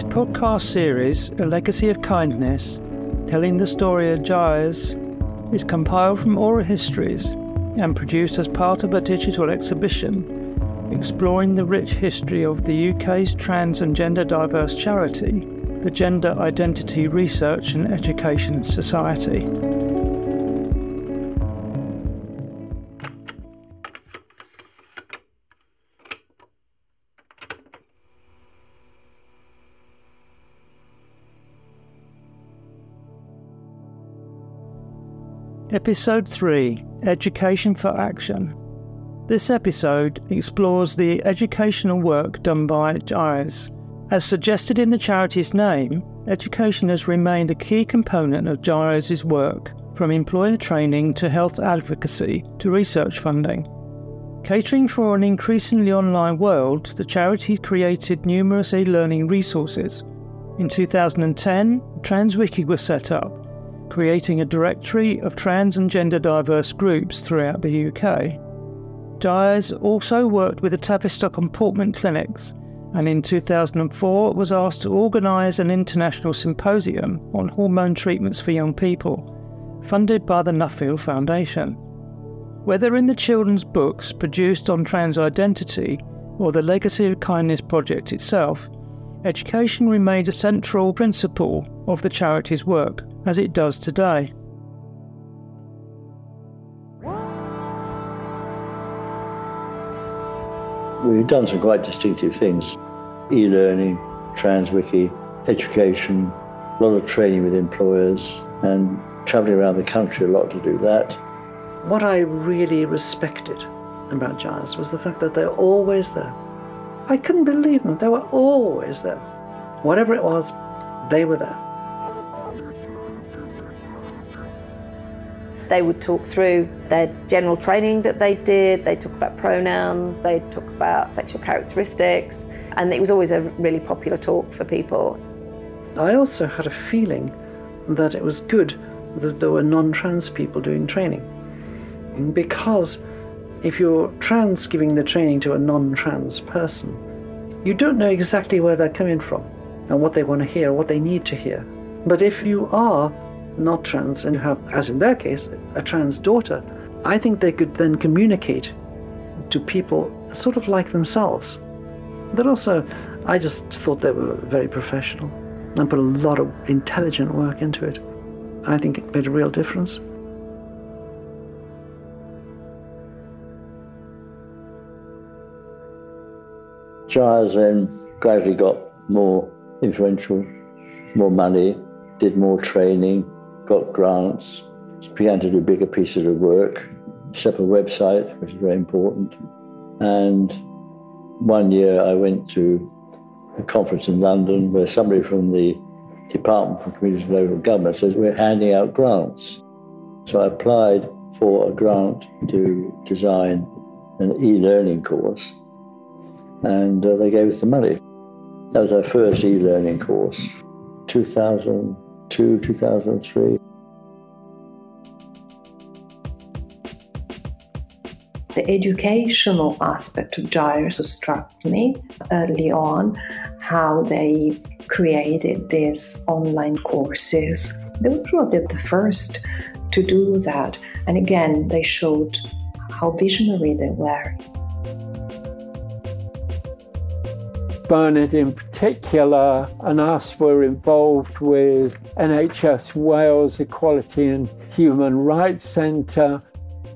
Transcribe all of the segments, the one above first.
This podcast series, A Legacy of Kindness, telling the story of GIRES, is compiled from oral histories and produced as part of a digital exhibition exploring the rich history of the UK's trans and gender diverse charity, the Gender Identity Research and Education Society. Episode 3 Education for Action. This episode explores the educational work done by GIRES. As suggested in the charity's name, education has remained a key component of GIRES' work, from employer training to health advocacy to research funding. Catering for an increasingly online world, the charity created numerous e learning resources. In 2010, TranzWiki was set up, creating a directory of trans and gender diverse groups throughout the UK. GIRES also worked with the Tavistock and Portman clinics, and in 2004 was asked to organise an international symposium on hormone treatments for young people, funded by the Nuffield Foundation. Whether in the children's books produced on trans identity or the Legacy of Kindness project itself, education remains a central principle of the charity's work as it does today. We've done some quite distinctive things e learning, TranzWiki, education, a lot of training with employers, and travelling around the country a lot to do that. What I really respected about GIRES was the fact that they're always there. I couldn't believe them, they were always there. Whatever it was, they were there. They would talk through their general training that they did, they'd talk about pronouns, they'd talk about sexual characteristics, and it was always a really popular talk for people. I also had a feeling that it was good that there were non trans people doing training. Because if you're trans giving the training to a non trans person, you don't know exactly where they're coming from and what they want to hear, what they need to hear. But if you are not trans and you have, as in their case, a trans daughter, I think they could then communicate to people sort of like themselves. But also, I just thought they were very professional and put a lot of intelligent work into it. I think it made a real difference. GIRES then gradually got more influential, more money, did more training, got grants, began to do bigger pieces of work, set up a website, which is very important. And one year I went to a conference in London where somebody from the Department for Community and Local Government says, We're handing out grants. So I applied for a grant to design an e learning course, and uh, they gave us the money. That was our first e learning course, 2002, 2003. The educational aspect of GIRES struck me early on, how they created these online courses. They were probably the first to do that. And again, they showed how visionary they were. Bernard, in particular, and us were involved with NHS Wales Equality and Human Rights Centre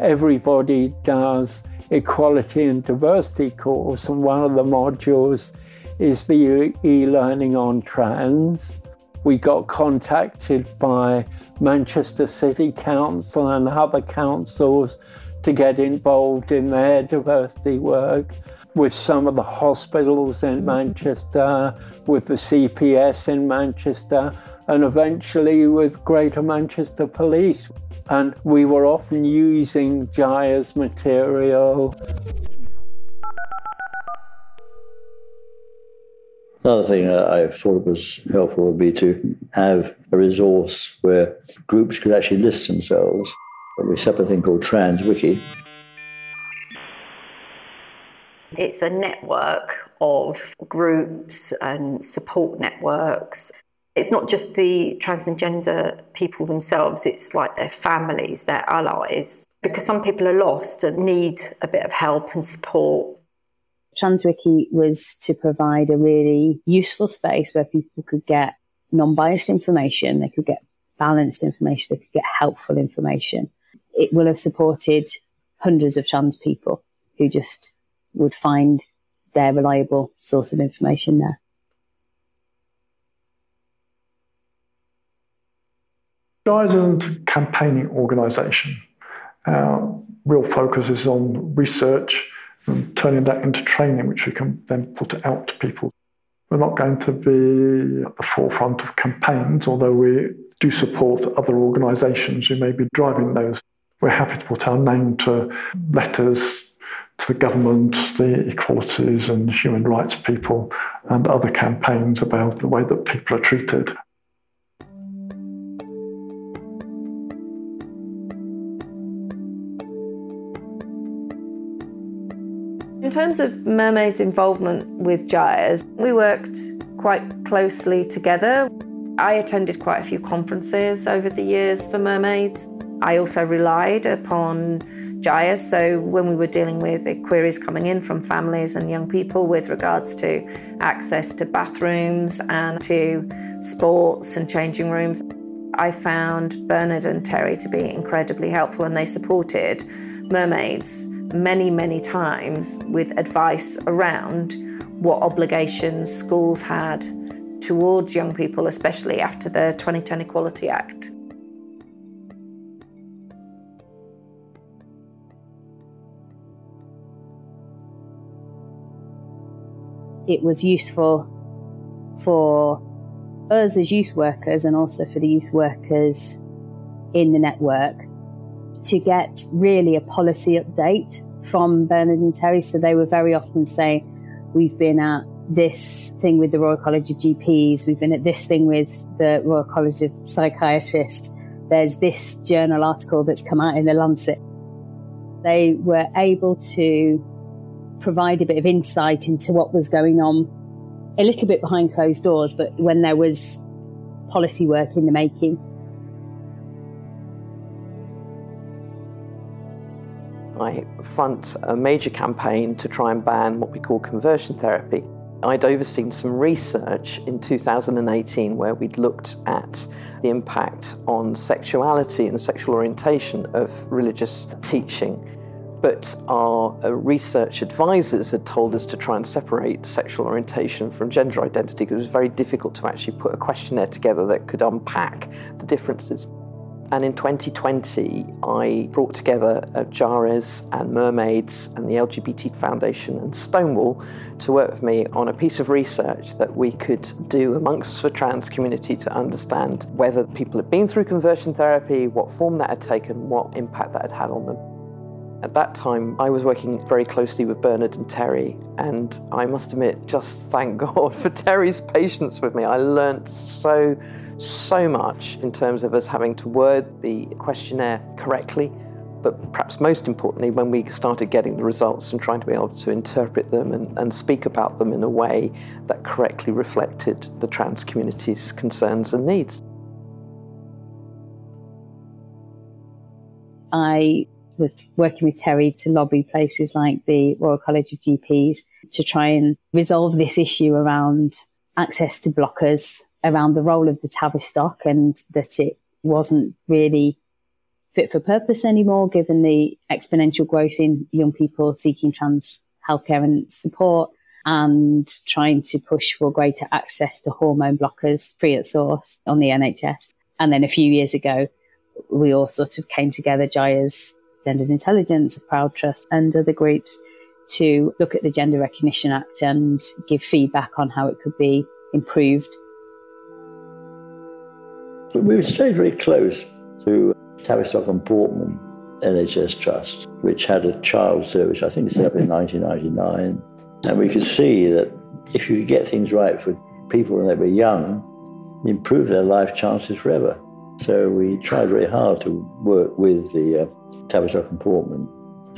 everybody does equality and diversity course, and one of the modules is the e-learning on trans. We got contacted by Manchester City Council and other councils to get involved in their diversity work with some of the hospitals in mm. Manchester, with the CPS in Manchester, and eventually with Greater Manchester Police and we were often using GIRES material. Another thing I thought was helpful would be to have a resource where groups could actually list themselves. We set up a thing called TranzWiki. It's a network of groups and support networks. It's not just the trans and gender people themselves, it's like their families, their allies, because some people are lost and need a bit of help and support. TranzWiki was to provide a really useful space where people could get non biased information, they could get balanced information, they could get helpful information. It will have supported hundreds of trans people who just would find their reliable source of information there. GIRES isn't a campaigning organisation. Our real focus is on research and turning that into training, which we can then put out to people. We're not going to be at the forefront of campaigns, although we do support other organisations who may be driving those. We're happy to put our name to letters the government, the equalities and human rights people, and other campaigns about the way that people are treated. In terms of Mermaid's involvement with GIRES, we worked quite closely together. I attended quite a few conferences over the years for Mermaids. I also relied upon GIRES, so when we were dealing with queries coming in from families and young people with regards to access to bathrooms and to sports and changing rooms, I found Bernard and Terry to be incredibly helpful and they supported Mermaids many, many times with advice around what obligations schools had towards young people, especially after the 2010 Equality Act. It was useful for us as youth workers and also for the youth workers in the network to get really a policy update from Bernard and Terry. So they were very often saying, We've been at this thing with the Royal College of GPs, we've been at this thing with the Royal College of Psychiatrists, there's this journal article that's come out in the Lancet. They were able to provide a bit of insight into what was going on a little bit behind closed doors, but when there was policy work in the making. I front a major campaign to try and ban what we call conversion therapy. I'd overseen some research in 2018 where we'd looked at the impact on sexuality and sexual orientation of religious teaching. But our uh, research advisors had told us to try and separate sexual orientation from gender identity because it was very difficult to actually put a questionnaire together that could unpack the differences. And in 2020, I brought together uh, and Mermaids and the LGBT Foundation and Stonewall to work with me on a piece of research that we could do amongst the trans community to understand whether people had been through conversion therapy, what form that had taken, what impact that had had on them. At that time, I was working very closely with Bernard and Terry, and I must admit, just thank God for Terry's patience with me. I learnt so so much in terms of us having to word the questionnaire correctly, but perhaps most importantly, when we started getting the results and trying to be able to interpret them and, and speak about them in a way that correctly reflected the trans community's concerns and needs. I was working with Terry to lobby places like the Royal College of GPs to try and resolve this issue around access to blockers around the role of the Tavistock and that it wasn't really fit for purpose anymore, given the exponential growth in young people seeking trans healthcare and support, and trying to push for greater access to hormone blockers free at source on the NHS. And then a few years ago, we all sort of came together, GIRES, Gendered Intelligence, Proud Trust, and other groups to look at the Gender Recognition Act and give feedback on how it could be improved but we stayed very close to Tavistock and Portman NHS Trust, which had a child service, I think it set up in 1999. And we could see that if you get things right for people when they were young, improve their life chances forever. So we tried very hard to work with the uh, Tavistock and Portman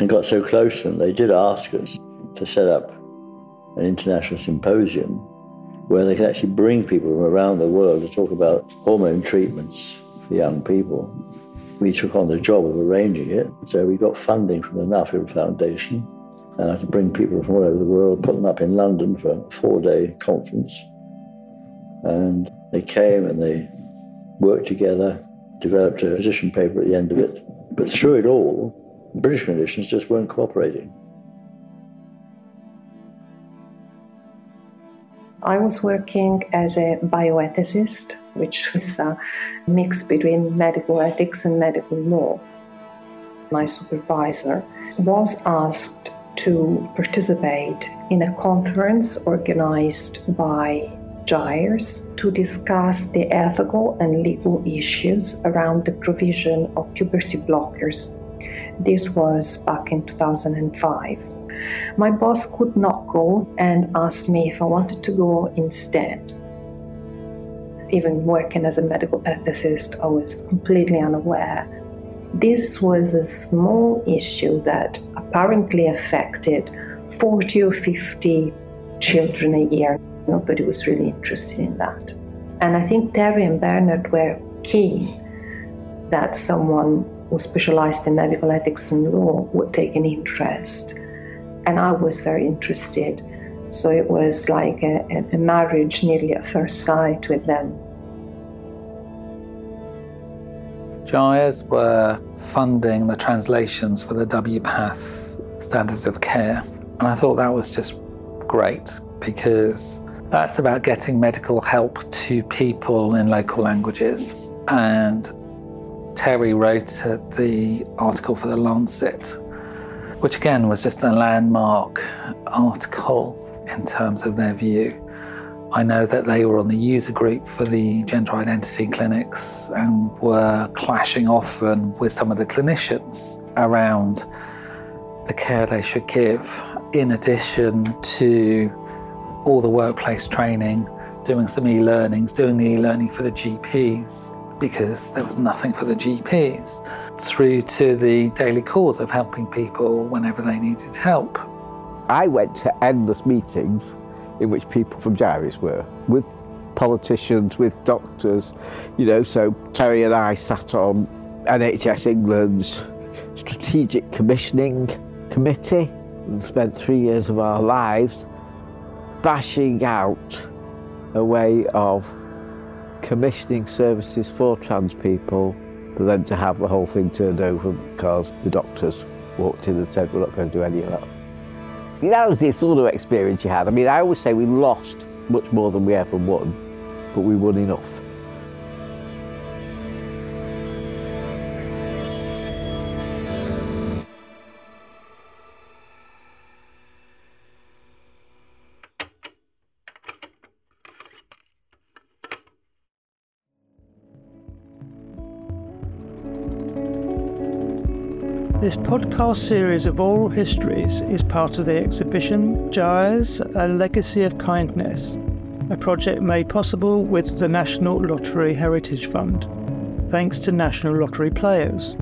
and got so close to them. They did ask us, to set up an international symposium where they could actually bring people from around the world to talk about hormone treatments for young people. We took on the job of arranging it, so we got funding from the Nuffield Foundation uh, to bring people from all over the world, put them up in London for a four-day conference. And they came and they worked together, developed a position paper at the end of it. But through it all, British conditions just weren't cooperating. I was working as a bioethicist, which was a mix between medical ethics and medical law. My supervisor was asked to participate in a conference organized by GIRES to discuss the ethical and legal issues around the provision of puberty blockers. This was back in 2005. My boss could not go and asked me if I wanted to go instead. Even working as a medical ethicist, I was completely unaware. This was a small issue that apparently affected 40 or 50 children a year. Nobody was really interested in that. And I think Terry and Bernard were keen that someone who specialized in medical ethics and law would take an interest and I was very interested. So it was like a, a marriage nearly at first sight with them. GIRES were funding the translations for the WPATH standards of care. And I thought that was just great because that's about getting medical help to people in local languages. And Terry wrote uh, the article for The Lancet which again was just a landmark article in terms of their view. I know that they were on the user group for the gender identity clinics and were clashing often with some of the clinicians around the care they should give, in addition to all the workplace training, doing some e learnings, doing the e learning for the GPs, because there was nothing for the GPs through to the daily cause of helping people whenever they needed help. I went to endless meetings in which people from GIRES were, with politicians, with doctors, you know. So Terry and I sat on NHS England's Strategic Commissioning Committee and spent three years of our lives bashing out a way of commissioning services for trans people but then to have the whole thing turned over because the doctors walked in and said, we're not going to do any of that. That was the sort of experience you had. I mean, I always say we lost much more than we ever won, but we won enough. This podcast series of oral histories is part of the exhibition GIRES A Legacy of Kindness, a project made possible with the National Lottery Heritage Fund, thanks to National Lottery Players.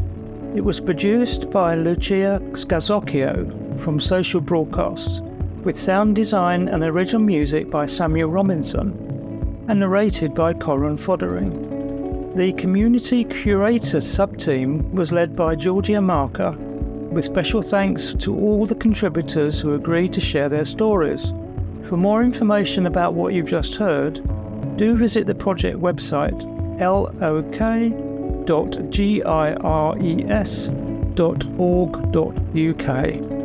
It was produced by Lucia Scazzocchio from Social Broadcasts, with sound design and original music by Samuel Robinson, and narrated by Corin Foddering. The community curator sub-team was led by Georgia Marker, with special thanks to all the contributors who agreed to share their stories. For more information about what you've just heard, do visit the project website lok.gires.org.uk.